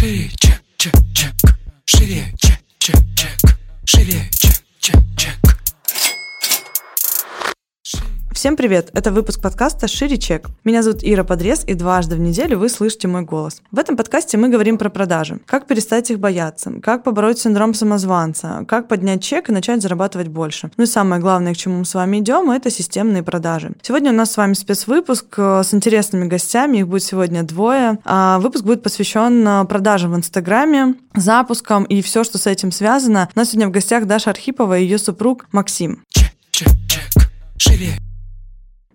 Шире, чек, чек, чек. Шире, чек, чек, чек. Шире, чек, Всем привет! Это выпуск подкаста «Шире чек». Меня зовут Ира Подрез, и дважды в неделю вы слышите мой голос. В этом подкасте мы говорим про продажи. Как перестать их бояться, как побороть синдром самозванца, как поднять чек и начать зарабатывать больше. Ну и самое главное, к чему мы с вами идем, это системные продажи. Сегодня у нас с вами спецвыпуск э, с интересными гостями, их будет сегодня двое. А выпуск будет посвящен э, продажам в Инстаграме, запускам и все, что с этим связано. У нас сегодня в гостях Даша Архипова и ее супруг Максим. Чек, чек, чек. Шире.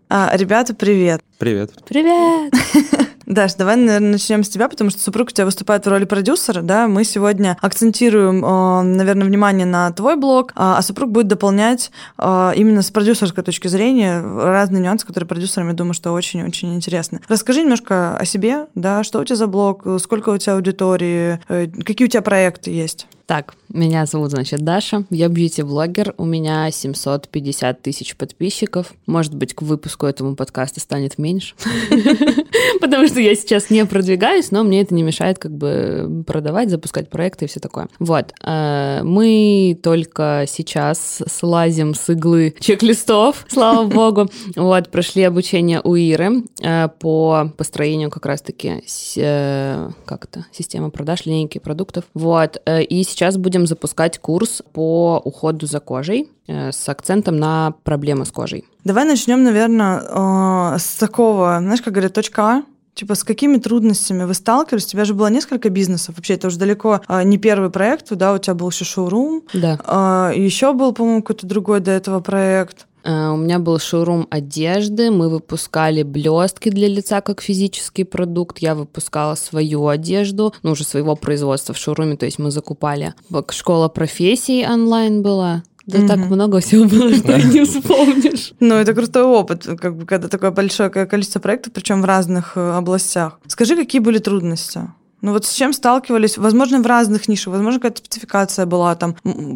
А, ребята, привет! Привет. Привет! Даш, давай, наверное, начнем с тебя, потому что супруг у тебя выступает в роли продюсера, да, мы сегодня акцентируем, э, наверное, внимание на твой блог, а супруг будет дополнять э, именно с продюсерской точки зрения разные нюансы, которые продюсерам, я думаю, что очень-очень интересны. Расскажи немножко о себе, да, что у тебя за блог, сколько у тебя аудитории, э, какие у тебя проекты есть? Так, меня зовут, значит, Даша. Я бьюти-блогер. У меня 750 тысяч подписчиков. Может быть, к выпуску этому подкаста станет меньше. Потому что я сейчас не продвигаюсь, но мне это не мешает как бы продавать, запускать проекты и все такое. Вот. э, Мы только сейчас слазим с иглы чек-листов, слава богу. Вот, прошли обучение у Иры э, по построению как раз-таки э, как это, системы продаж, линейки продуктов. Вот. И сейчас будем запускать курс по уходу за кожей э, с акцентом на проблемы с кожей. Давай начнем, наверное, с такого, знаешь, как говорят, точка А. Типа, с какими трудностями вы сталкивались? У тебя же было несколько бизнесов. Вообще, это уже далеко а, не первый проект, да, у тебя был еще шоурум. Да. Еще был, по-моему, какой-то другой до этого проект. Э, У меня был шоурум одежды, мы выпускали блестки для лица как физический продукт, я выпускала свою одежду, ну уже своего производства в шоуруме, то есть мы закупали. Школа профессий онлайн была. Да Мгм. так много всего было, что не вспомнишь. Ну, это крутой опыт, как бы, когда такое большое ко- количество проектов, причем в разных э, областях. Скажи, какие были трудности? Ну вот с чем сталкивались? Возможно, в разных нишах, возможно, какая-то спецификация была там,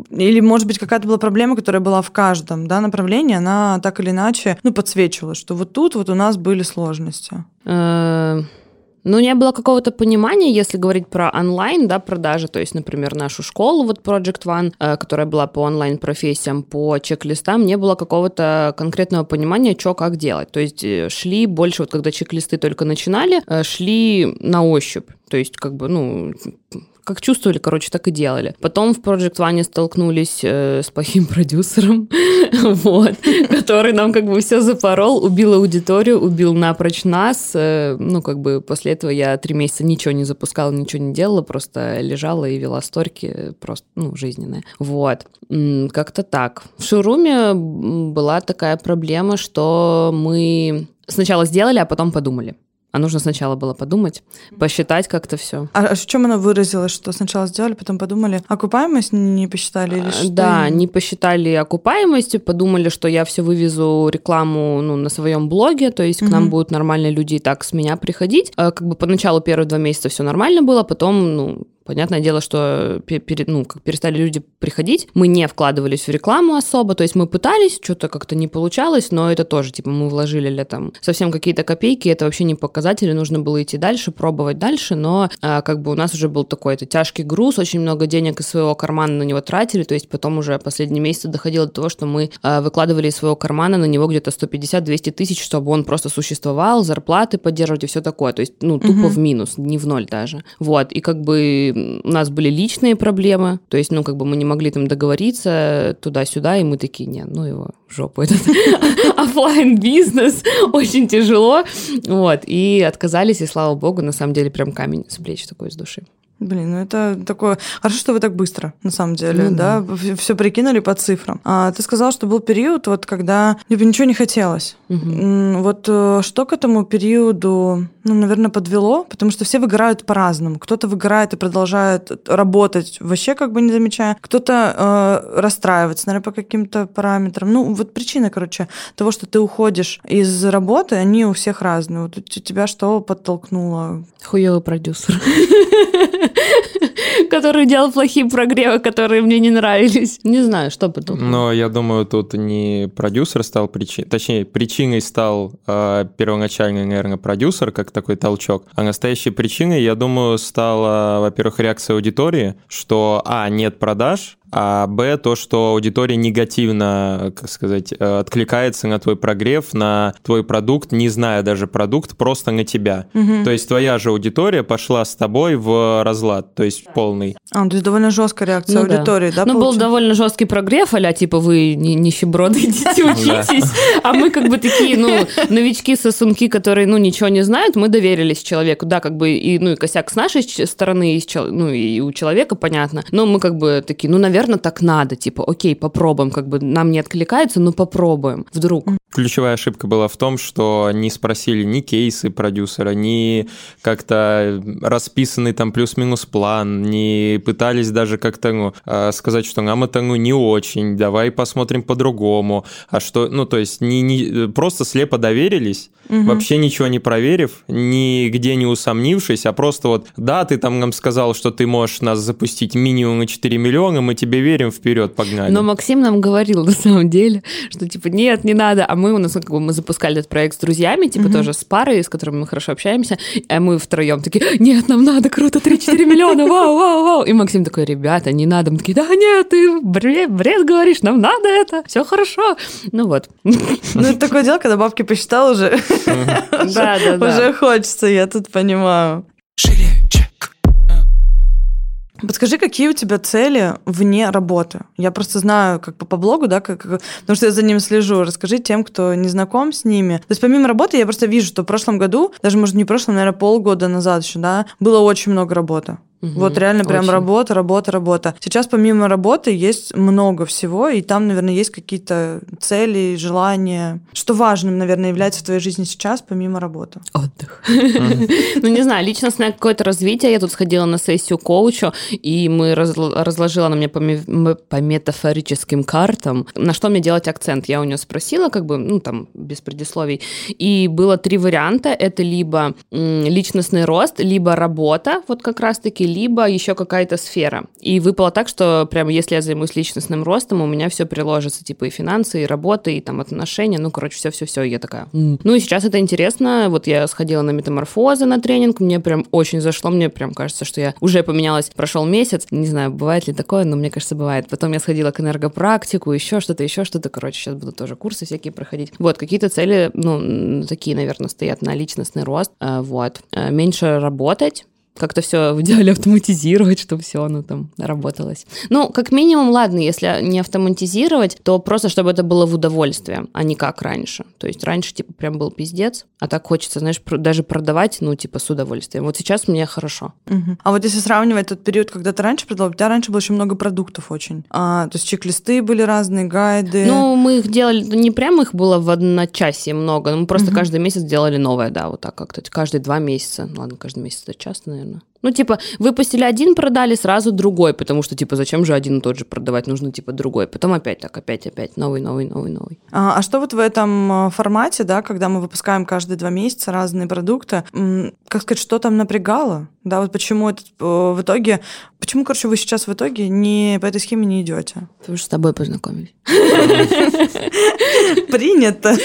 или, может быть, какая-то была проблема, которая была в каждом да, направлении, она так или иначе ну, подсвечивала, что вот тут вот у нас были сложности. Ну, не было какого-то понимания, если говорить про онлайн, да, продажи, то есть, например, нашу школу, вот Project One, э, которая была по онлайн-профессиям, по чек-листам, не было какого-то конкретного понимания, что как делать. То есть э, шли больше, вот когда чек-листы только начинали, э, шли на ощупь. То есть, как бы, ну, как чувствовали, короче, так и делали. Потом в Project One столкнулись э, с плохим продюсером, вот, который нам как бы все запорол, убил аудиторию, убил напрочь нас. Э, ну, как бы после этого я три месяца ничего не запускала, ничего не делала, просто лежала и вела сторки, э, просто, ну, жизненные. Вот. Как-то так. В шоуруме была такая проблема, что мы сначала сделали, а потом подумали. А нужно сначала было подумать, посчитать как-то все. А в чем она выразилась, что сначала сделали, потом подумали, окупаемость не посчитали или что? А, Да, именно? не посчитали окупаемость, подумали, что я все вывезу рекламу ну, на своем блоге, то есть к нам будут нормальные люди и так с меня приходить. А, Как бы поначалу первые два месяца все нормально было, потом, ну, Понятное дело, что пе- пере- ну, как перестали люди приходить, мы не вкладывались в рекламу особо, то есть мы пытались, что-то как-то не получалось, но это тоже, типа, мы вложили ли там совсем какие-то копейки, это вообще не показатели, нужно было идти дальше, пробовать дальше, но а, как бы у нас уже был такой это тяжкий груз, очень много денег из своего кармана на него тратили, то есть потом уже последние месяцы доходило до того, что мы а, выкладывали из своего кармана на него где-то 150-200 тысяч, чтобы он просто существовал, зарплаты поддерживать и все такое, то есть, ну, тупо Мгм. в минус, не в ноль даже. Вот, и как бы у нас были личные проблемы, то есть, ну, как бы мы не могли там договориться туда-сюда, и мы такие, не, ну его жопу этот оффлайн бизнес очень тяжело, вот, и отказались, и слава богу, на самом деле прям камень с плеч такой с души. Блин, ну это такое... Хорошо, что вы так быстро, на самом деле, Ну да, все прикинули по цифрам. А ты сказал, что был период, вот когда типа, ничего не хотелось. М, Вот э, что к этому периоду, ну, наверное, подвело? Потому что все выгорают по-разному. Кто-то выгорает и продолжает работать, вообще как бы не замечая. Кто-то э, расстраивается, наверное, по каким-то параметрам. Ну, вот причина, короче, того, что ты уходишь из работы, они у всех разные. Вот у тебя что подтолкнуло? Хуёвый продюсер. который делал плохие прогревы, которые мне не нравились. Не знаю, что потом. Но я думаю, тут не продюсер стал причиной, точнее, причиной стал э, первоначальный, наверное, продюсер, как такой толчок, а настоящей причиной, я думаю, стала, во-первых, реакция аудитории, что, а, нет продаж, а б, то, что аудитория негативно, как сказать, э, откликается на твой прогрев, на твой продукт, не зная даже продукт, просто на тебя. Мгм. То есть твоя же аудитория пошла с тобой в разлад, то есть полный. А, то есть довольно жесткая реакция Ну да. аудитории, да, ну, был получается? довольно жесткий прогрев, а типа, вы не нищеброды, идите учитесь. А мы как бы такие, ну, новички-сосунки, которые, ну, ничего не знают, мы доверились человеку. Да, как бы, и, ну, и косяк с нашей стороны, и ну, и у человека, понятно. Но мы как бы такие, ну, наверное, так надо. Типа, окей, попробуем. Как бы нам не откликается, но попробуем. Вдруг. Ключевая ошибка была в том, что не спросили ни кейсы продюсера, ни как-то расписанный там плюс-минус план, не пытались даже как-то ну, э, сказать, что нам это ну, не очень, давай посмотрим по-другому. А что, ну, то есть не, не, просто слепо доверились, вообще ничего не проверив, нигде не усомнившись, а просто вот, да, ты там нам сказал, что ты можешь нас запустить минимум на 4 миллиона, мы тебе верим, вперед, погнали. Но Максим нам говорил на самом деле, что типа нет, не надо. А мы у нас как бы мы запускали этот проект с друзьями, типа тоже с парой, с которыми мы хорошо общаемся, а мы втроем такие, нет, нам надо, круто, 3-4 миллиона, вау, вау, вау. И Максим такой, ребята, не надо. Мы такие, да нет, ты бред, бред говоришь, нам надо это, все хорошо. Ну вот. Ну, это такое дело, когда бабки посчитал уже, Да, да, да. уже хочется, я тут понимаю. шире. Подскажи, какие у тебя цели вне работы? Я просто знаю, как по, по блогу, да, как, как- потому что я за ним слежу. Расскажи тем, кто не знаком с ними. То есть помимо работы я просто вижу, что в прошлом году, даже, может, не в прошлом, наверное, полгода назад еще, да, было очень много работы. Мгм, Вот реально прям очень. работа, работа, работа. Сейчас помимо работы есть много всего, и там, наверное, есть какие-то цели, желания. Что важным, наверное, является в твоей жизни сейчас, помимо работы? Отдых. Ну, не знаю, личностное какое-то развитие. Я тут сходила на сессию коучу, и мы разл- разложила она мне по, метафорическим картам, на что мне делать акцент. Я у нее спросила, как бы, ну, там, без предисловий. И было три варианта. Это либо личностный рост, либо работа, вот как раз-таки, либо еще какая-то сфера. И выпало так, что прям если я займусь личностным ростом, у меня все приложится, типа и финансы, и работа, и там отношения, ну, короче, все-все-все. Я такая, «М». ну и сейчас это интересно. Вот я сходила на метаморфозы на тренинг, мне прям очень зашло, мне прям кажется, что я уже поменялась, прошел месяц, не знаю, бывает ли такое, но мне кажется, бывает. Потом я сходила к энергопрактику, еще что-то, еще что-то, короче, сейчас буду тоже курсы всякие проходить. Вот, какие-то цели, ну, такие, наверное, стоят на личностный рост, Э, вот. Э, Меньше работать, как-то все в идеале автоматизировать, чтобы все оно там работалось. Ну, как минимум, ладно, если не автоматизировать, то просто чтобы это было в удовольствие, а не как раньше. То есть раньше, типа, прям был пиздец, а так хочется, знаешь, даже продавать, ну, типа, с удовольствием. Вот сейчас мне хорошо. Мгм. А вот если сравнивать тот период, когда ты раньше продавал, у тебя раньше было очень много продуктов очень. А, то есть чек-листы были разные, гайды. Ну, мы их делали, ну, не прям их было в одночасье много, но мы просто Мгм. каждый месяц делали новое, да, вот так как-то. Каждые два месяца. Ну, ладно, каждый месяц это часто, наверное. Ну, типа, выпустили один, продали, сразу другой, потому что, типа, зачем же один и тот же продавать, нужно, типа, другой. Потом опять так, опять, опять, новый, новый, новый, новый. А, а что вот в этом а, формате, да, когда мы выпускаем каждые два месяца разные продукты, как сказать, что там напрягало? Да, вот почему это э, в итоге, почему, короче, вы сейчас в итоге не по этой схеме не идете? Потому что с тобой познакомились. Принято.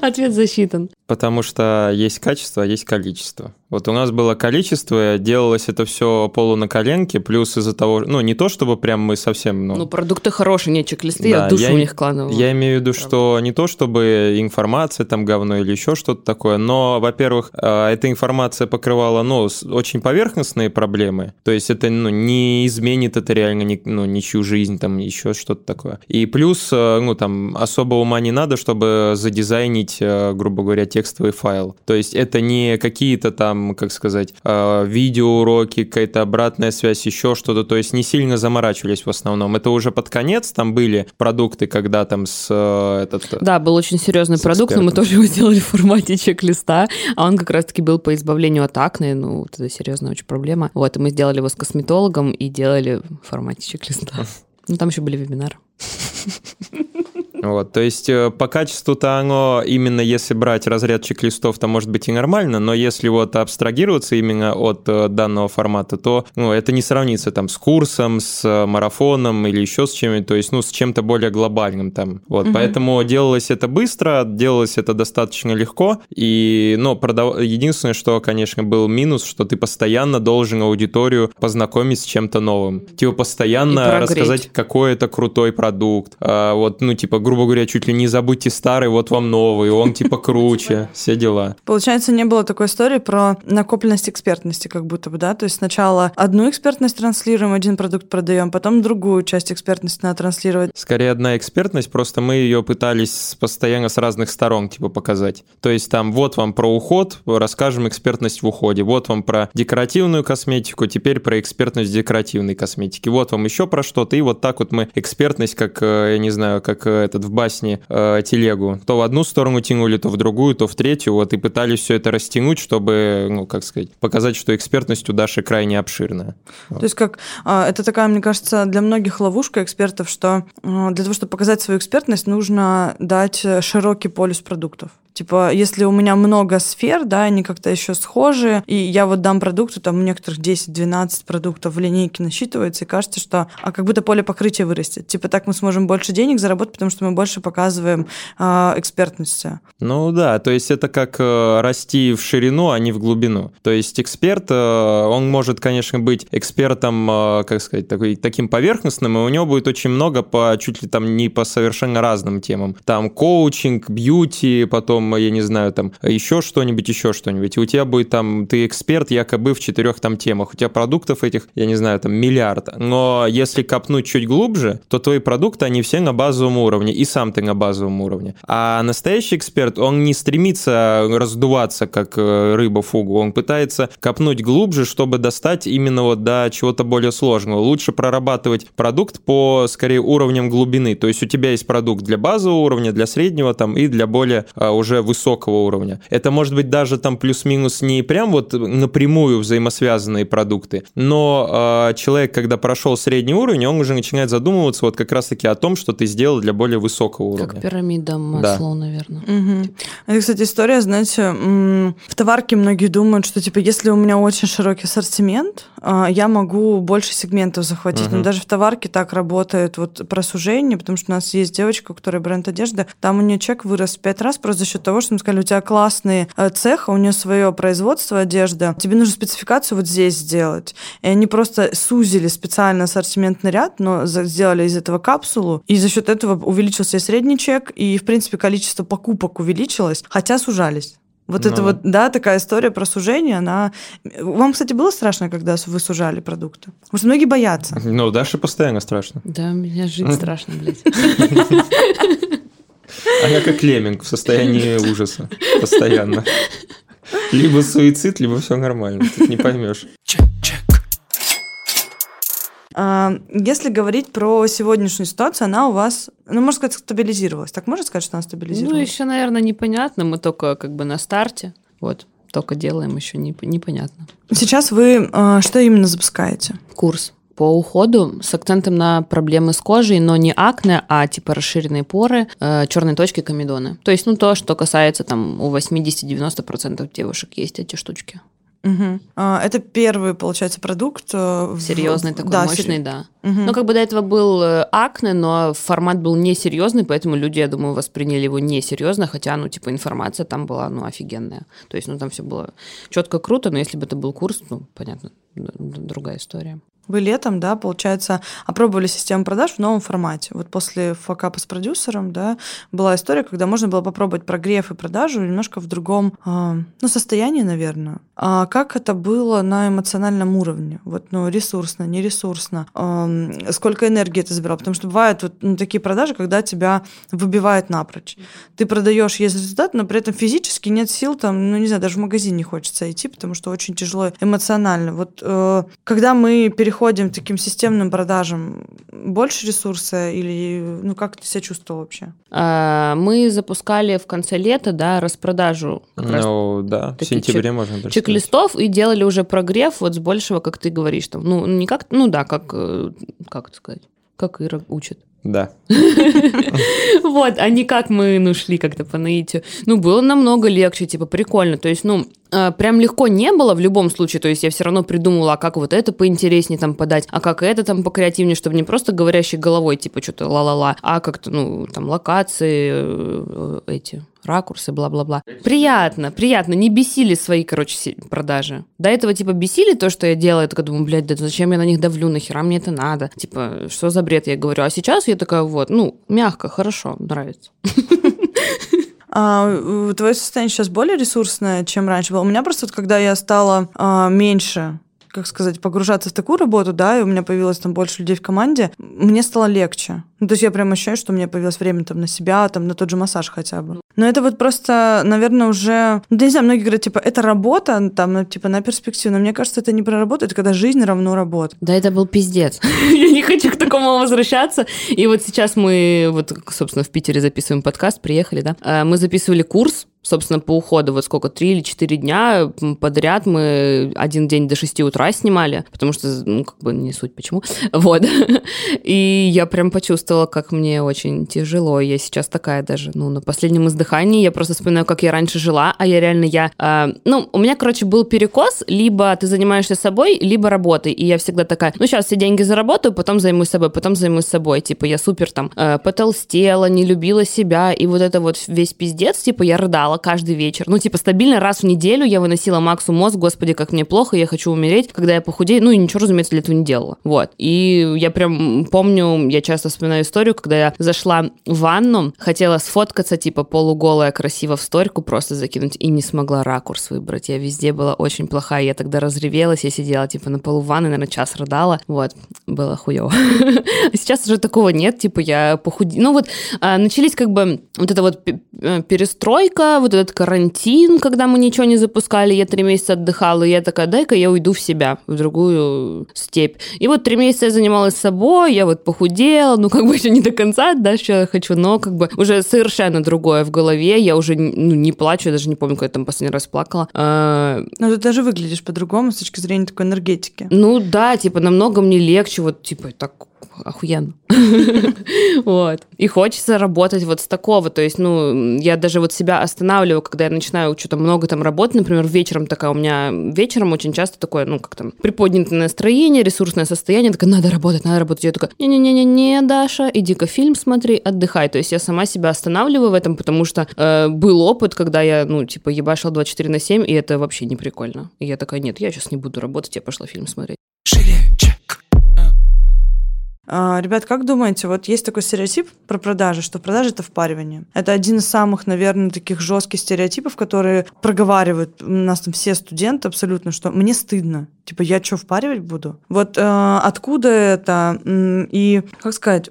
Ответ засчитан. Потому что есть качество, а есть количество. Вот у нас было количество, делалось это все полу на коленке, плюс из-за того, ну, не то чтобы прям мы совсем, ну, Ну, продукты хорошие, не чек-листы, Да, я душу я- у них вкладывала. Я имею в виду, что не то чтобы информация там говно или еще что-то такое, но, во-первых, э, эта информация покрывала, ну, очень поверхностные проблемы, то есть это, ну, не изменит это реально ни- ну, ничью жизнь, там, еще что-то такое. И плюс, э, ну, там, особо ума не надо, чтобы задизайнить, э, грубо говоря, текстовый файл. То есть это не какие-то там, как сказать, э, видеоуроки, какая-то обратная связь, еще что-то, то есть не сильно заморачивались в основном. Это уже под конец там были продукты, когда там с э, этот... Да, был очень серьезный продукт, но мы тоже его сделали в формате чек-листа, а он как раз-таки был по избавлению от акне, ну, вот это серьезная очень проблема. Вот, и мы сделали его с косметологом и делали в формате чек-листа. Ну, там еще были вебинары. Вот, то есть э, по качеству-то оно, именно если брать разряд чек-листов, то может быть и нормально, но если вот абстрагироваться именно от э, данного формата, то ну, это не сравнится там с курсом, с э, марафоном или еще с чем-нибудь, то есть ну с чем-то более глобальным там. Вот, Мгм. поэтому делалось это быстро, делалось это достаточно легко, и, ну, продав... единственное, что, конечно, был минус, что ты постоянно должен аудиторию познакомить с чем-то новым. Типа постоянно рассказать, какой это крутой продукт. А, вот, ну, типа, грубо говоря, чуть ли не забудьте старый, вот вам новый, он типа круче, все дела. Получается, не было такой истории про накопленность экспертности, как будто бы, да? То есть сначала одну экспертность транслируем, один продукт продаем, потом другую часть экспертности надо транслировать. Скорее одна экспертность, просто мы ее пытались постоянно с разных сторон типа показать. То есть там вот вам про уход, расскажем экспертность в уходе, вот вам про декоративную косметику, теперь про экспертность декоративной косметике, вот вам еще про что-то, и вот так вот мы экспертность, как, э, я не знаю, как э, этот в басне э, телегу, то в одну сторону тянули, то в другую, то в третью, вот и пытались все это растянуть, чтобы, ну, как сказать, показать, что экспертность у Даши крайне обширная. То есть как а, это такая, мне кажется, для многих ловушка экспертов, что а, для того, чтобы показать свою экспертность, нужно дать э, широкий полюс продуктов. Типа, если у меня много сфер, да, они как-то еще схожи, и я вот дам продукту, там у некоторых 10-12 продуктов в линейке насчитывается, и кажется, что а как будто поле покрытия вырастет. Типа, так мы сможем больше денег заработать, потому что мы больше показываем а, экспертности. Ну да, то есть это как э, расти в ширину, а не в глубину. То есть эксперт, э, он может, конечно, быть экспертом, э, как сказать, такой, таким поверхностным, и у него будет очень много по чуть ли там не по совершенно разным темам. Там коучинг, бьюти, потом, я не знаю, там еще что-нибудь, еще что-нибудь. И у тебя будет там, ты эксперт якобы в четырех там темах. У тебя продуктов этих, я не знаю, там миллиард. Но если копнуть чуть глубже, то твои продукты, они все на базовом уровне, и сам ты на базовом уровне. А настоящий эксперт, он не стремится раздуваться, как э, рыба фугу, он пытается копнуть глубже, чтобы достать именно вот до чего-то более сложного. Лучше прорабатывать продукт по, скорее, уровням глубины. То есть у тебя есть продукт для базового уровня, для среднего там и для более а, уже высокого уровня. Это может быть даже там плюс-минус не прям вот напрямую взаимосвязанные продукты, но а, человек, когда прошел средний уровень, он уже начинает задумываться вот как раз-таки о том, что ты сделал для более высокого уровня. Как пирамида Маслоу, наверное. Мгм. Это, кстати, история, знаете, в товарке многие думают, что, типа, если у меня очень широкий ассортимент, а, я могу больше сегментов захватить. Но Мгм. даже в товарке так работает вот про сужение, потому что у нас есть девочка, у которой бренд одежды, там у нее чек вырос в пять раз просто за счет того, что мы сказали, у тебя классный э, цех, а у нее свое производство одежды, тебе нужно спецификацию вот здесь сделать. И они просто сузили специально ассортиментный ряд, но сделали из этого капсулу, и за счет этого увеличился и средний чек, и, в принципе, количество покупок увеличилось, хотя сужались. Вот это Ну. вот, да, такая история про сужение, она... Вам, кстати, было страшно, когда вы сужали продукты? Потому что многие боятся. Ну, Даше постоянно страшно. Да, мне жить страшно, блядь. А я как леминг в состоянии ужаса постоянно. Либо суицид, либо все нормально. Тут не поймешь. чек, чек, А, Если говорить про сегодняшнюю ситуацию, она у вас, ну, можно сказать, стабилизировалась. Так можно сказать, что она Ну, стабилизировалась? еще, наверное, непонятно. Мы только как бы на старте. Вот, только делаем, еще не, непонятно. Сейчас вы а, что именно запускаете? Курс по уходу с акцентом на проблемы с кожей, но не акне, а типа расширенные поры, э, черные точки, комедоны. То есть, ну, то, что касается там у 80-90% девушек есть эти штучки. А, Это первый, получается, продукт. э, Серьезный такой, да, мощный, сери- да. Мгм. Ну, как бы до этого был э, акне, но формат был несерьезный, поэтому люди, я думаю, восприняли его несерьезно, хотя, ну, типа, информация там была, ну, офигенная. То есть, ну, там все было четко, круто, но если бы это был курс, ну, понятно, другая история. Вы летом, да, получается, опробовали систему продаж в новом формате. Вот после факапа с продюсером, да, была история, когда можно было попробовать прогрев и продажу немножко в другом, а, ну, состоянии, наверное. А как это было на эмоциональном уровне? Вот, ну, ресурсно, нересурсно. Ам, сколько энергии это забирало? Потому что бывают вот ну, такие продажи, когда тебя выбивает напрочь. Ты продаешь, есть результат, но при этом физически нет сил, там, ну, не знаю, даже в магазин не хочется идти, потому что очень тяжело эмоционально. Вот э, когда мы переходим к таким системным продажам, больше ресурса или, ну, как ты себя чувствовал вообще? А, Мы запускали в конце лета, да, распродажу как раз Ну, да, в сентябре можно представить. чек-листов и делали уже прогрев вот с большего, как ты говоришь, там, ну, не как, ну да, как, э, как это сказать, как Ира учит. Да. Вот, а не как мы, ну, шли как-то по наитию. Ну, было намного легче, типа, прикольно. То есть, ну, э, прям легко не было в любом случае. То есть я все равно придумала, а как вот это поинтереснее там подать, а как это там покреативнее, чтобы не просто говорящей головой, типа, что-то ла-ла-ла, а как-то, ну, там, локации, э, эти, ракурсы, бла-бла-бла. Приятно, приятно. Не бесили свои, короче, продажи. До этого, типа, бесили то, что я делаю. Я такая думаю, блядь, да зачем я на них давлю, нахера мне это надо? Типа, что за бред я говорю? А сейчас я такая, вот, ну, мягко, хорошо, нравится. А, э, твое состояние сейчас более ресурсное, чем раньше было? У меня просто, вот, когда я стала а, меньше как сказать, погружаться в такую работу, да, и у меня появилось там больше людей в команде, мне стало легче. Ну, то есть я прям ощущаю, что у меня появилось время там на себя, там на тот же массаж хотя бы. Но это вот просто, наверное, уже... Ну, я не знаю, многие говорят, типа, это работа, там, ну, типа, на перспективу. Но мне кажется, это не про работу, это когда жизнь равно работа. Да, это был пиздец. Я не хочу к такому возвращаться. И вот сейчас мы, вот, собственно, в Питере записываем подкаст, приехали, да. А, Мы записывали курс собственно, по уходу, вот сколько, три или четыре дня подряд мы один день до 6 утра снимали, потому что, ну, как бы не суть почему, вот. И я прям почувствовала, как мне очень тяжело. Я сейчас такая даже, ну, на последнем издыхании, я просто вспоминаю, как я раньше жила, а я реально, я, э, ну, у меня, короче, был перекос, либо ты занимаешься собой, либо работой, и я всегда такая, ну, сейчас все деньги заработаю, потом займусь собой, потом займусь собой, типа, я супер там э, потолстела, не любила себя, и вот это вот весь пиздец, типа, я рыдала каждый вечер. Ну, типа, стабильно раз в неделю я выносила Максу мозг, господи, как мне плохо, я хочу умереть, когда я похудею. Ну, и ничего, разумеется, для этого не делала. Вот. И я прям помню, я часто вспоминаю историю, когда я зашла в ванну, хотела сфоткаться, типа, полуголая, красиво в сторьку просто закинуть, и не смогла ракурс выбрать. Я везде была очень плохая. Я тогда разревелась, я сидела, типа, на полу ванны, наверное, час рыдала. Вот. Было хуево. Сейчас уже такого нет, типа, я похудела. Ну, вот а, начались как бы вот эта вот перестройка, вот этот карантин, когда мы ничего не запускали, я три месяца отдыхала, и я такая, дай-ка я уйду в себя, в другую степь. И вот три месяца я занималась собой, я вот похудела, ну, как бы еще не до конца, да, что я хочу, но как бы уже совершенно другое в голове, я уже ну, не плачу, я даже не помню, когда я там последний раз плакала. А... Ну, ты даже выглядишь по-другому с точки зрения такой энергетики. Ну, да, типа, намного мне легче, вот, типа, так охуенно. вот. И хочется работать вот с такого. То есть, ну, я даже вот себя останавливаю, когда я начинаю что-то много там работать. Например, вечером такая у меня... Вечером очень часто такое, ну, как там, приподнятое настроение, ресурсное состояние. Такая, надо работать, надо работать. Я такая, не-не-не-не, Даша, иди-ка фильм смотри, отдыхай. То есть я сама себя останавливаю в этом, потому что э, был опыт, когда я, ну, типа, ебашила 24 на 7, и это вообще не прикольно. И я такая, нет, я сейчас не буду работать, я пошла фильм смотреть. А, ребят, как думаете, вот есть такой стереотип про продажи, что продажи это впаривание. Это один из самых, наверное, таких жестких стереотипов, которые проговаривают у нас там все студенты абсолютно, что мне стыдно. Типа, я что, впаривать буду? Вот э, откуда это? И, как сказать,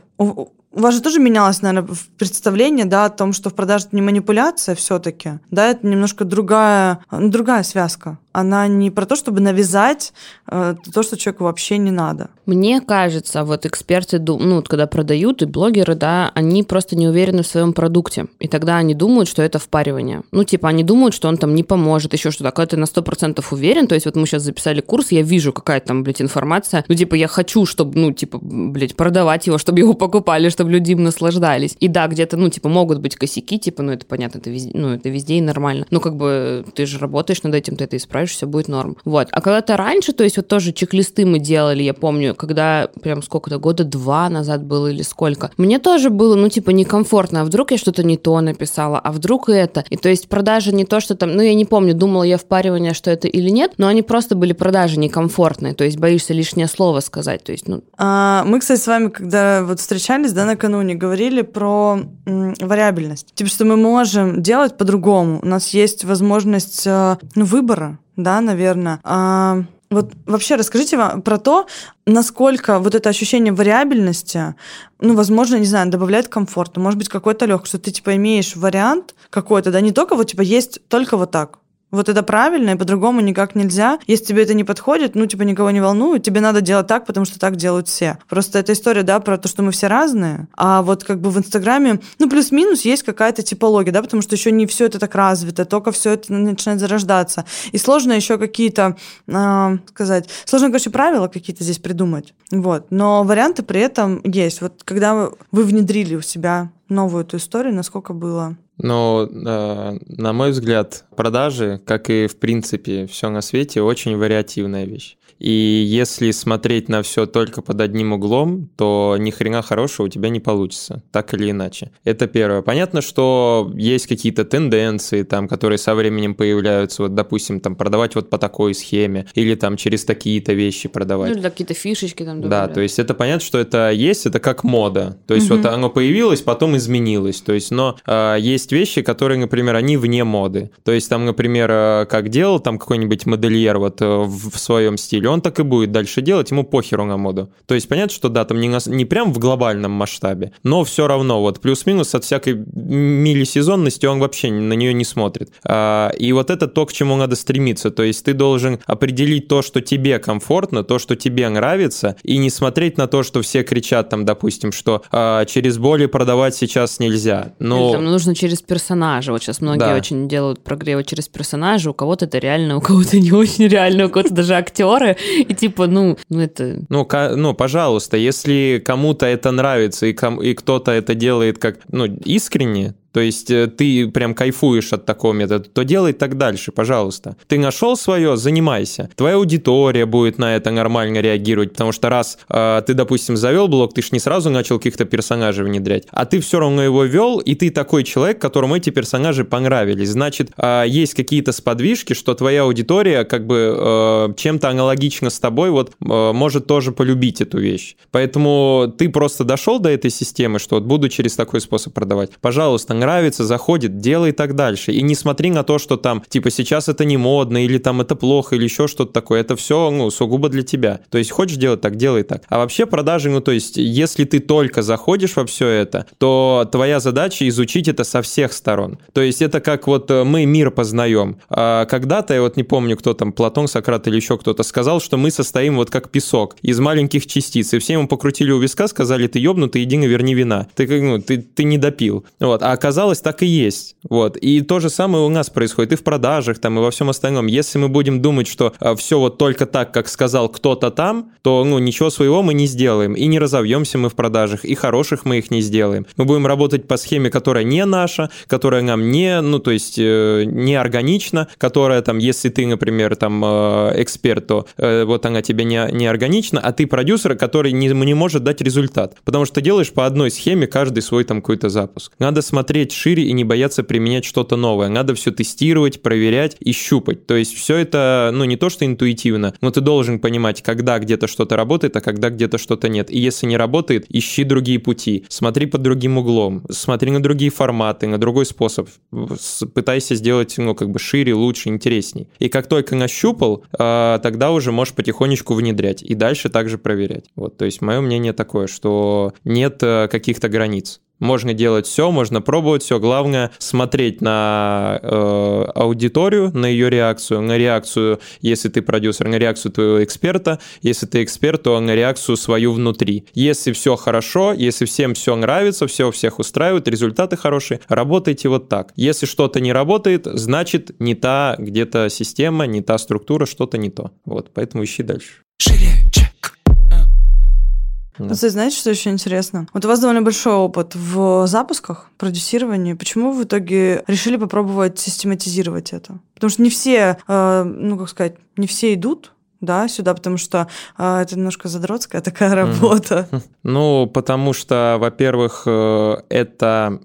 у, вас же тоже менялось, наверное, представление, да, о том, что в продаже это не манипуляция все-таки, да, это немножко другая, ну, другая связка. Она не про то, чтобы навязать э, то, что человеку вообще не надо. Мне кажется, вот эксперты, ну, вот когда продают, и блогеры, да, они просто не уверены в своем продукте. И тогда они думают, что это впаривание. Ну, типа, они думают, что он там не поможет, еще что-то. Когда ты на 100% уверен, то есть вот мы сейчас записали курс, я вижу какая-то там, блядь, информация, ну, типа, я хочу, чтобы, ну, типа, блядь, продавать его, чтобы его покупали, чтобы люди им наслаждались. И да, где-то, ну, типа, могут быть косяки, типа, ну, это понятно, это везде, ну, это везде и нормально. Но как бы ты же работаешь над этим, ты это исправишь, все будет норм. Вот. А когда-то раньше, то есть вот тоже чек-листы мы делали, я помню, когда прям сколько-то, года два назад было или сколько, мне тоже было, ну, типа, некомфортно, а вдруг я что-то не то написала, а вдруг это. И то есть продажи не то, что там, ну, я не помню, думала я впаривание, что это или нет, но они просто были продажи некомфортные, то есть боишься лишнее слово сказать, то есть, ну... А, мы, кстати, с вами, когда вот встречались, да, накануне, говорили про м, вариабельность. Типа, что мы можем делать по-другому. У нас есть возможность э, ну, выбора, да, наверное. А, вот вообще расскажите вам про то, насколько вот это ощущение вариабельности, ну, возможно, не знаю, добавляет комфорта, может быть, какой-то легкость, что ты, типа, имеешь вариант какой-то, да, не только вот, типа, есть только вот так, Вот это правильно, и по-другому никак нельзя. Если тебе это не подходит, ну, типа, никого не волнует, тебе надо делать так, потому что так делают все. Просто эта история, да, про то, что мы все разные, а вот как бы в Инстаграме, ну, плюс-минус есть какая-то типология, да, потому что еще не все это так развито, только все это начинает зарождаться. И сложно еще какие-то, э, сказать, сложно, короче, правила какие-то здесь придумать. Вот. Но варианты при этом есть. Вот когда вы внедрили у себя новую эту историю, насколько было но, э, на мой взгляд, продажи, как и в принципе все на свете, очень вариативная вещь. И если смотреть на все только под одним углом, то ни хрена хорошего у тебя не получится, так или иначе. Это первое. Понятно, что есть какие-то тенденции, там, которые со временем появляются, вот, допустим, там, продавать вот по такой схеме, или там через такие-то вещи продавать. Ну, или какие-то фишечки там добавляют. Да, то есть это понятно, что это есть, это как мода. То есть угу. вот оно появилось, потом изменилось. То есть, но э, есть вещи, которые, например, они вне моды. То есть там, например, э, как делал там какой-нибудь модельер вот э, в своем стиле, он так и будет дальше делать, ему похеру на моду. То есть понятно, что да, там не, на, не прям в глобальном масштабе, но все равно вот плюс-минус от всякой миллисезонности он вообще на нее не смотрит. А, и вот это то, к чему надо стремиться. То есть ты должен определить то, что тебе комфортно, то, что тебе нравится, и не смотреть на то, что все кричат там, допустим, что а, через боли продавать сейчас нельзя. Но... Или, там, нужно через персонажа. Вот сейчас многие да. очень делают прогревы через персонажа. У кого-то это реально, у кого-то не очень реально, у кого-то даже актеры. И типа, ну, ну это... Ну, ну, пожалуйста, если кому-то это нравится и, ком- и кто-то это делает как, ну, искренне, то есть э, ты прям кайфуешь от такого метода, то делай так дальше, пожалуйста. Ты нашел свое, занимайся. Твоя аудитория будет на это нормально реагировать, потому что раз э, ты, допустим, завел блог, ты ж не сразу начал каких-то персонажей внедрять, а ты все равно его вел, и ты такой человек, которому эти персонажи понравились. Значит, э, есть какие-то сподвижки, что твоя аудитория как бы э, чем-то аналогично с тобой вот э, может тоже полюбить эту вещь. Поэтому ты просто дошел до этой системы, что вот буду через такой способ продавать. Пожалуйста, нравится, заходит, делай так дальше. И не смотри на то, что там, типа, сейчас это не модно, или там это плохо, или еще что-то такое. Это все, ну, сугубо для тебя. То есть, хочешь делать так, делай так. А вообще продажи, ну, то есть, если ты только заходишь во все это, то твоя задача изучить это со всех сторон. То есть, это как вот э, мы мир познаем. А когда-то, я вот не помню, кто там, Платон, Сократ или еще кто-то сказал, что мы состоим вот как песок из маленьких частиц. И все ему покрутили у виска, сказали, ты ебнутый, иди наверни вина. Ты, ну, ты, ты не допил. Вот. А так и есть. Вот. И то же самое у нас происходит и в продажах, там, и во всем остальном. Если мы будем думать, что а, все вот только так, как сказал кто-то там, то ну, ничего своего мы не сделаем. И не разовьемся мы в продажах, и хороших мы их не сделаем. Мы будем работать по схеме, которая не наша, которая нам не, ну, то есть, э, не органична, которая там, если ты, например, там, э, эксперт, то э, вот она тебе не, не органична, а ты продюсер, который не, не может дать результат. Потому что делаешь по одной схеме каждый свой там какой-то запуск. Надо смотреть смотреть шире и не бояться применять что-то новое. Надо все тестировать, проверять и щупать. То есть все это, ну, не то, что интуитивно, но ты должен понимать, когда где-то что-то работает, а когда где-то что-то нет. И если не работает, ищи другие пути, смотри под другим углом, смотри на другие форматы, на другой способ, пытайся сделать, ну, как бы шире, лучше, интересней. И как только нащупал, а, тогда уже можешь потихонечку внедрять и дальше также проверять. Вот, то есть мое мнение такое, что нет э, каких-то границ. Можно делать все, можно пробовать все. Главное смотреть на э, аудиторию, на ее реакцию, на реакцию, если ты продюсер, на реакцию твоего эксперта. Если ты эксперт, то на реакцию свою внутри. Если все хорошо, если всем все нравится, все всех устраивает, результаты хорошие, работайте вот так. Если что-то не работает, значит не та где-то система, не та структура, что-то не то. Вот, поэтому ищи дальше. Шире. Да. Ну, знаете, что еще интересно? Вот у вас довольно большой опыт в запусках, продюсировании. Почему вы в итоге решили попробовать систематизировать это? Потому что не все, э, ну, как сказать, не все идут да, сюда, потому что э, это немножко задротская такая работа. Ну, потому что, во-первых, э, это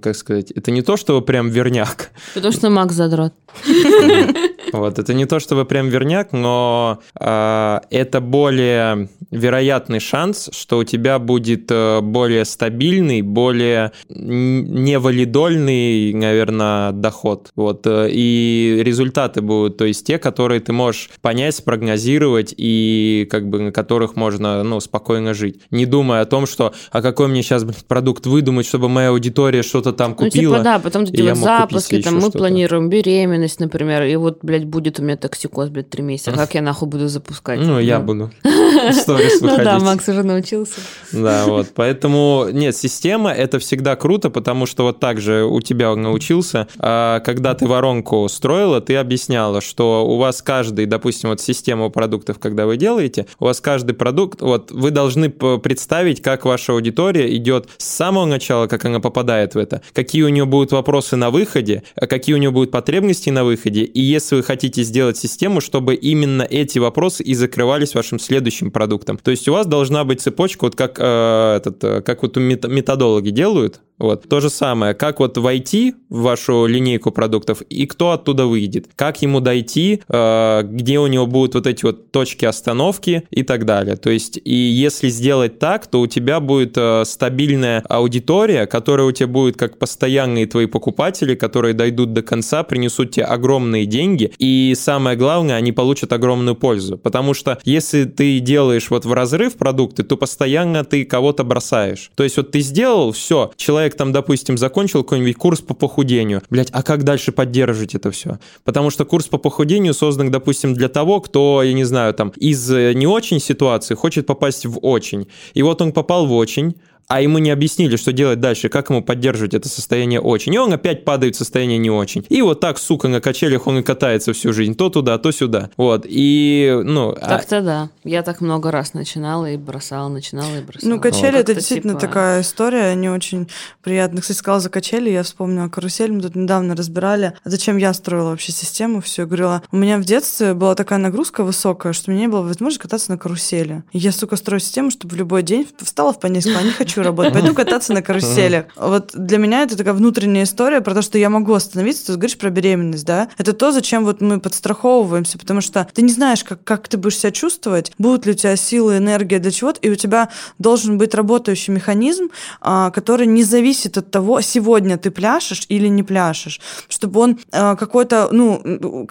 как сказать, это не то, что прям верняк. Потому что Макс задрот. Вот, это не то, чтобы прям верняк, но э, это более вероятный шанс, что у тебя будет э, более стабильный, более невалидольный, наверное, доход. Вот. Э, и результаты будут, то есть те, которые ты можешь понять, спрогнозировать и как бы на которых можно ну, спокойно жить. Не думая о том, что а какой мне сейчас блин, продукт выдумать, чтобы моя аудитория что-то там купила. Ну, типа, да, потом эти вот запуски, там мы планируем беременность, например, и вот, блядь, будет у меня токсикоз, блядь, три месяца. Как я нахуй буду запускать? Ну, я буду. Сторис выходить. Ну да, Макс уже научился. Да, вот. Поэтому, нет, система — это всегда круто, потому что вот так же у тебя научился. А когда ты воронку строила, ты объясняла, что у вас каждый, допустим, вот систему продуктов, когда вы делаете, у вас каждый продукт, вот вы должны представить, как ваша аудитория идет с самого начала, как она попадает в это, какие у нее будут вопросы на выходе, а какие у нее будут потребности на выходе, и если вы хотите сделать систему, чтобы именно эти вопросы и закрывались вашим следующим продуктом. То есть у вас должна быть цепочка, вот как, э, этот, э, как вот методологи делают, вот. То же самое, как вот войти в вашу линейку продуктов и кто оттуда выйдет, как ему дойти, э, где у него будут вот эти вот точки остановки и так далее. То есть, и если сделать так, то у тебя будет э, стабильная аудитория, которая у тебя будет как постоянные твои покупатели, которые дойдут до конца, принесут тебе огромные деньги, и самое главное, они получат огромную пользу. Потому что если ты делаешь вот в разрыв продукты, то постоянно ты кого-то бросаешь. То есть вот ты сделал, все, человек человек там, допустим, закончил какой-нибудь курс по похудению. Блять, а как дальше поддерживать это все? Потому что курс по похудению создан, допустим, для того, кто, я не знаю, там, из э, не очень ситуации хочет попасть в очень. И вот он попал в очень, а ему не объяснили, что делать дальше, как ему поддерживать это состояние очень. И он опять падает в состояние не очень. И вот так, сука, на качелях он и катается всю жизнь. То туда, то сюда. Вот. И, ну... А Так-то а... да. Я так много раз начинала и бросала, начинала и бросала. Ну, качели вот. это действительно типа... такая история, не очень приятная. Кстати, сказала за качели, я вспомнила карусель, мы тут недавно разбирали, зачем я строила вообще систему, все. Говорила, у меня в детстве была такая нагрузка высокая, что у меня не было возможности кататься на карусели. И я, сука, строю систему, чтобы в любой день встала в понедельник, а не хочу хочу работать, пойду кататься на карусели. Вот для меня это такая внутренняя история про то, что я могу остановиться. Ты говоришь про беременность, да? Это то, зачем вот мы подстраховываемся, потому что ты не знаешь, как, как ты будешь себя чувствовать, будут ли у тебя силы, энергия для чего-то, и у тебя должен быть работающий механизм, а, который не зависит от того, сегодня ты пляшешь или не пляшешь, чтобы он а, какой-то, ну,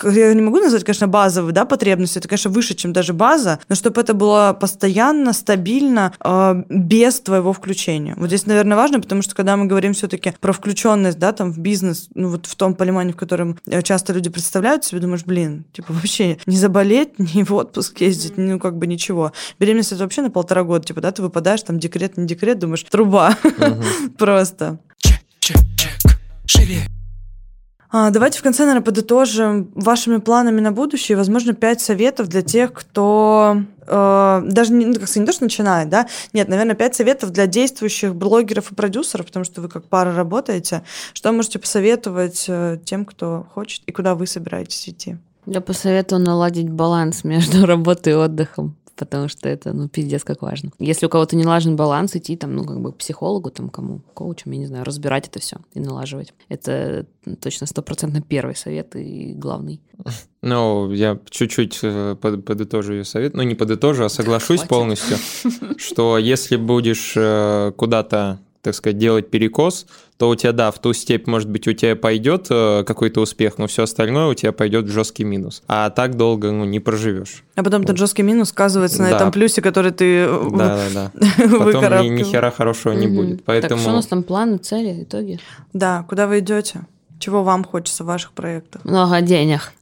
я не могу назвать, конечно, базовый, да, потребность, это, конечно, выше, чем даже база, но чтобы это было постоянно, стабильно, а, без твоего включения включение. Вот здесь, наверное, важно, потому что когда мы говорим все-таки про включенность, да, там в бизнес, ну вот в том понимании, в котором э, часто люди представляют себе, думаешь, блин, типа вообще не заболеть, не в отпуск ездить, ну как бы ничего. Беременность это вообще на полтора года, типа, да, ты выпадаешь, там декрет, не декрет, думаешь, труба. Просто. Чек, чек, чек. Шире. А, давайте в конце, наверное, подытожим вашими планами на будущее, возможно, пять советов для тех, кто э, даже не, ну, как сказать, не то, что начинает, да, нет, наверное, пять советов для действующих блогеров и продюсеров, потому что вы как пара работаете. Что можете посоветовать э, тем, кто хочет, и куда вы собираетесь идти? Я посоветую наладить баланс между работой и отдыхом потому что это, ну, пиздец, как важно. Если у кого-то не налажен баланс, идти там, ну, как бы к психологу, там, кому, коучам, я не знаю, разбирать это все и налаживать. Это точно стопроцентно первый совет и главный. Ну, я чуть-чуть э, подытожу ее совет, ну, не подытожу, а соглашусь Хватит. полностью, что если будешь э, куда-то так сказать, делать перекос, то у тебя, да, в ту степь, может быть, у тебя пойдет э, какой-то успех, но все остальное у тебя пойдет в жесткий минус. А так долго ну, не проживешь. А потом вот. этот жесткий минус сказывается на да. этом плюсе, который ты Да, да, да. Потом ни, ни хера хорошего не будет. Поэтому... Так что у нас там планы, цели, итоги? Да, куда вы идете? Чего вам хочется в ваших проектах? Много денег.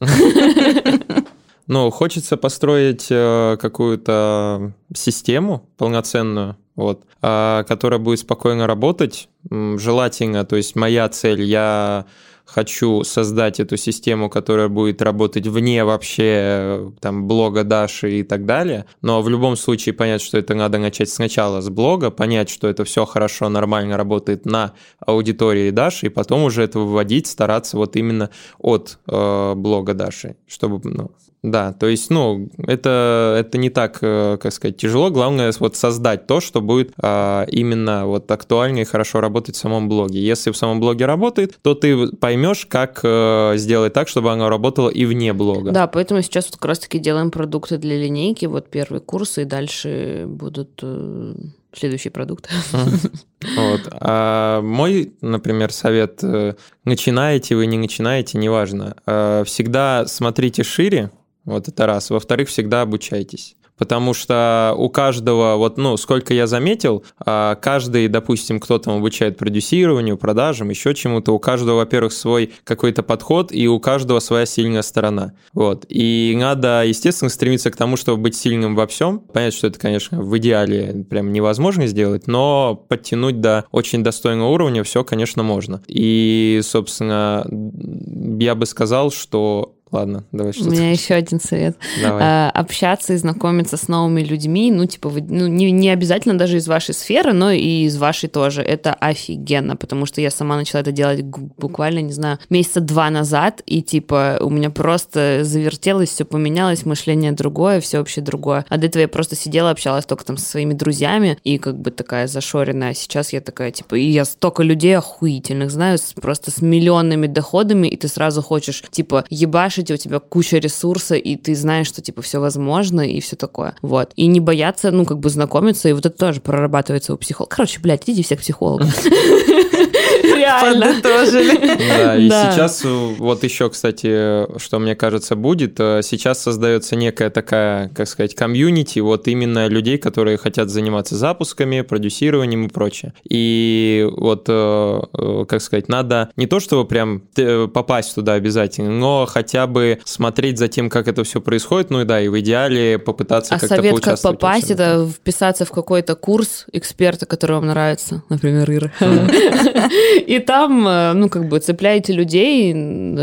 Ну, хочется построить э, какую-то систему полноценную, вот, а, которая будет спокойно работать. Желательно, то есть моя цель, я хочу создать эту систему, которая будет работать вне вообще там блога Даши и так далее. Но в любом случае понять, что это надо начать сначала с блога, понять, что это все хорошо, нормально работает на аудитории Даши, и потом уже это выводить, стараться вот именно от э, блога Даши, чтобы ну, Да, то есть, ну, это, это не так, э, как сказать, тяжело. Главное вот создать то, что будет а, именно вот актуально и хорошо работать в самом блоге. Если в самом блоге работает, то ты поймешь, как а, сделать так, чтобы оно работало и вне блога. Да, поэтому сейчас вот как раз-таки делаем продукты для линейки, вот первые курсы, и дальше будут э, следующий продукт. Вот. А мой, например, совет, начинаете вы, не начинаете, неважно. Всегда смотрите шире, вот это раз. Во-вторых, всегда обучайтесь потому что у каждого, вот, ну, сколько я заметил, а, каждый, допустим, кто там обучает продюсированию, продажам, еще чему-то, у каждого, во-первых, свой какой-то подход, и у каждого своя сильная сторона. Вот. И надо, естественно, стремиться к тому, чтобы быть сильным во всем. Понятно, что это, конечно, в идеале прям невозможно сделать, но подтянуть до очень достойного уровня все, конечно, можно. И, собственно, я бы сказал, что Ладно, давай что У меня еще один совет. Давай. А, общаться и знакомиться с новыми людьми, ну, типа, ну, не, не обязательно даже из вашей сферы, но и из вашей тоже. Это офигенно, потому что я сама начала это делать буквально, не знаю, месяца два назад, и, типа, у меня просто завертелось, все поменялось, мышление другое, все вообще другое. А до этого я просто сидела, общалась только там со своими друзьями, и как бы такая зашоренная. А сейчас я такая, типа, и я столько людей охуительных знаю, просто с миллионными доходами, и ты сразу хочешь, типа, ебашь ебашить, у тебя куча ресурса, и ты знаешь, что, типа, все возможно, и все такое. Вот. И не бояться, ну, как бы знакомиться, и вот это тоже прорабатывается у психолога. Короче, блядь, идите всех психологов. Реально. Подытожили. Да, и сейчас вот еще, кстати, что мне кажется будет, э, сейчас создается некая такая, как сказать, комьюнити, вот именно людей, которые хотят заниматься запусками, продюсированием и прочее. И вот, э, э, как сказать, надо не то, чтобы прям попасть туда обязательно, но хотя бы смотреть за тем, как это все происходит, ну и да, и в идеале попытаться а как-то совет, как попасть, это вписаться в какой-то курс эксперта, который вам нравится, например, Ира. И там, э, ну, как бы цепляете людей,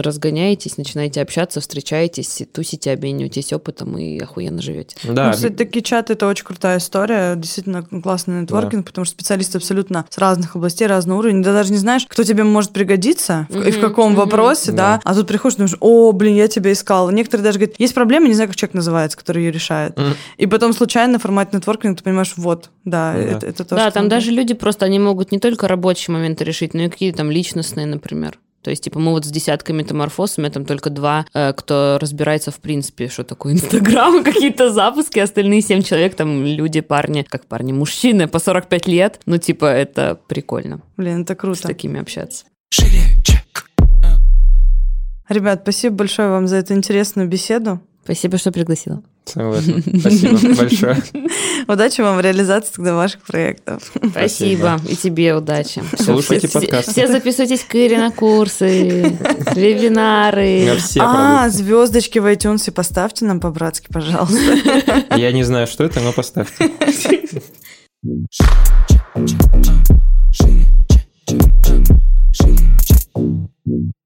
разгоняетесь, начинаете общаться, встречаетесь, тусите, обмениваетесь опытом и охуенно живете. Да. Ну, кстати, такие чаты это очень крутая история, действительно классный нетворкинг, да. потому что специалисты абсолютно с разных областей, разного уровня. Ты даже не знаешь, кто тебе может пригодиться mm-hmm. и в каком mm-hmm. вопросе, да. да. А тут приходишь, думаешь, о, блин, я тебя искал. Некоторые даже говорят, есть проблема, не знаю, как человек называется, который ее решает. Mm-hmm. И потом случайно в формате нетворкинга ты понимаешь, вот, да, mm-hmm. это, это то, Да, там даже люди просто, они могут не только рабочие моменты решить, но и какие-то там личностные, например. То есть, типа, мы вот с десятками метаморфоз, у меня там только два, э, кто разбирается, в принципе, что такое Инстаграм, какие-то запуски, остальные семь человек, там, люди, парни, как парни, мужчины по 45 лет. Ну, типа, это прикольно. Блин, это круто. С такими общаться. Ребят, спасибо большое вам за эту интересную беседу. Спасибо, что пригласила. Согласен. Спасибо большое. Удачи вам в реализации тогда ваших проектов. Спасибо. И тебе удачи. Слушайте подкаст. Все записывайтесь к Ире на курсы, вебинары. А, звездочки в iTunes поставьте нам по-братски, пожалуйста. Я не знаю, что это, но поставьте. Шире,